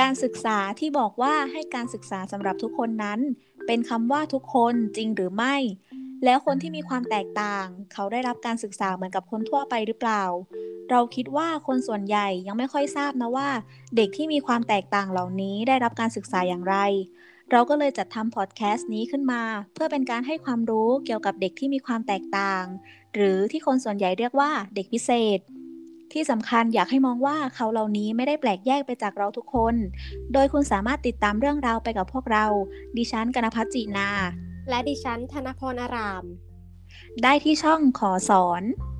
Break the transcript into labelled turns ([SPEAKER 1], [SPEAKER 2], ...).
[SPEAKER 1] การศึกษาที่บอกว่าให้การศึกษาสำหรับทุกคนนั้น เป็นคำว่าทุกคนจริงหรือไม่ แล้วคนที่มีความแตกต่าง เขาได้รับการศึกษาเหมือนกับคนทั่วไปหรือเปล่า เราคิดว่าคนส่วนใหญ่ยังไม่ค่อยทราบนะว่า เด็กที่มีความแตกต่างเหล่านี้ได้รับการศึกษาอย่างไร เราก็เลยจัดทำพอดแคสต์นี้ขึ้นมา เพื่อเป็นการให้ความรู้เกี่ยวกับเด็กที่มีความแตกต่าง หรือที่คนส่วนใหญ่เรียกว่าเด็กพิเศษ ที่สำคัญอยากให้มองว่าเขาเหล่านี้ไม่ได้แปลกแยกไปจากเราทุกคน โดยคุณสามารถติดตามเรื่องราวไปกับพวกเรา ดิฉันกนพัฒน์จีนา
[SPEAKER 2] และดิฉันธนพรอาราม
[SPEAKER 1] ได้ที่ช่องขอสอน
[SPEAKER 2] ข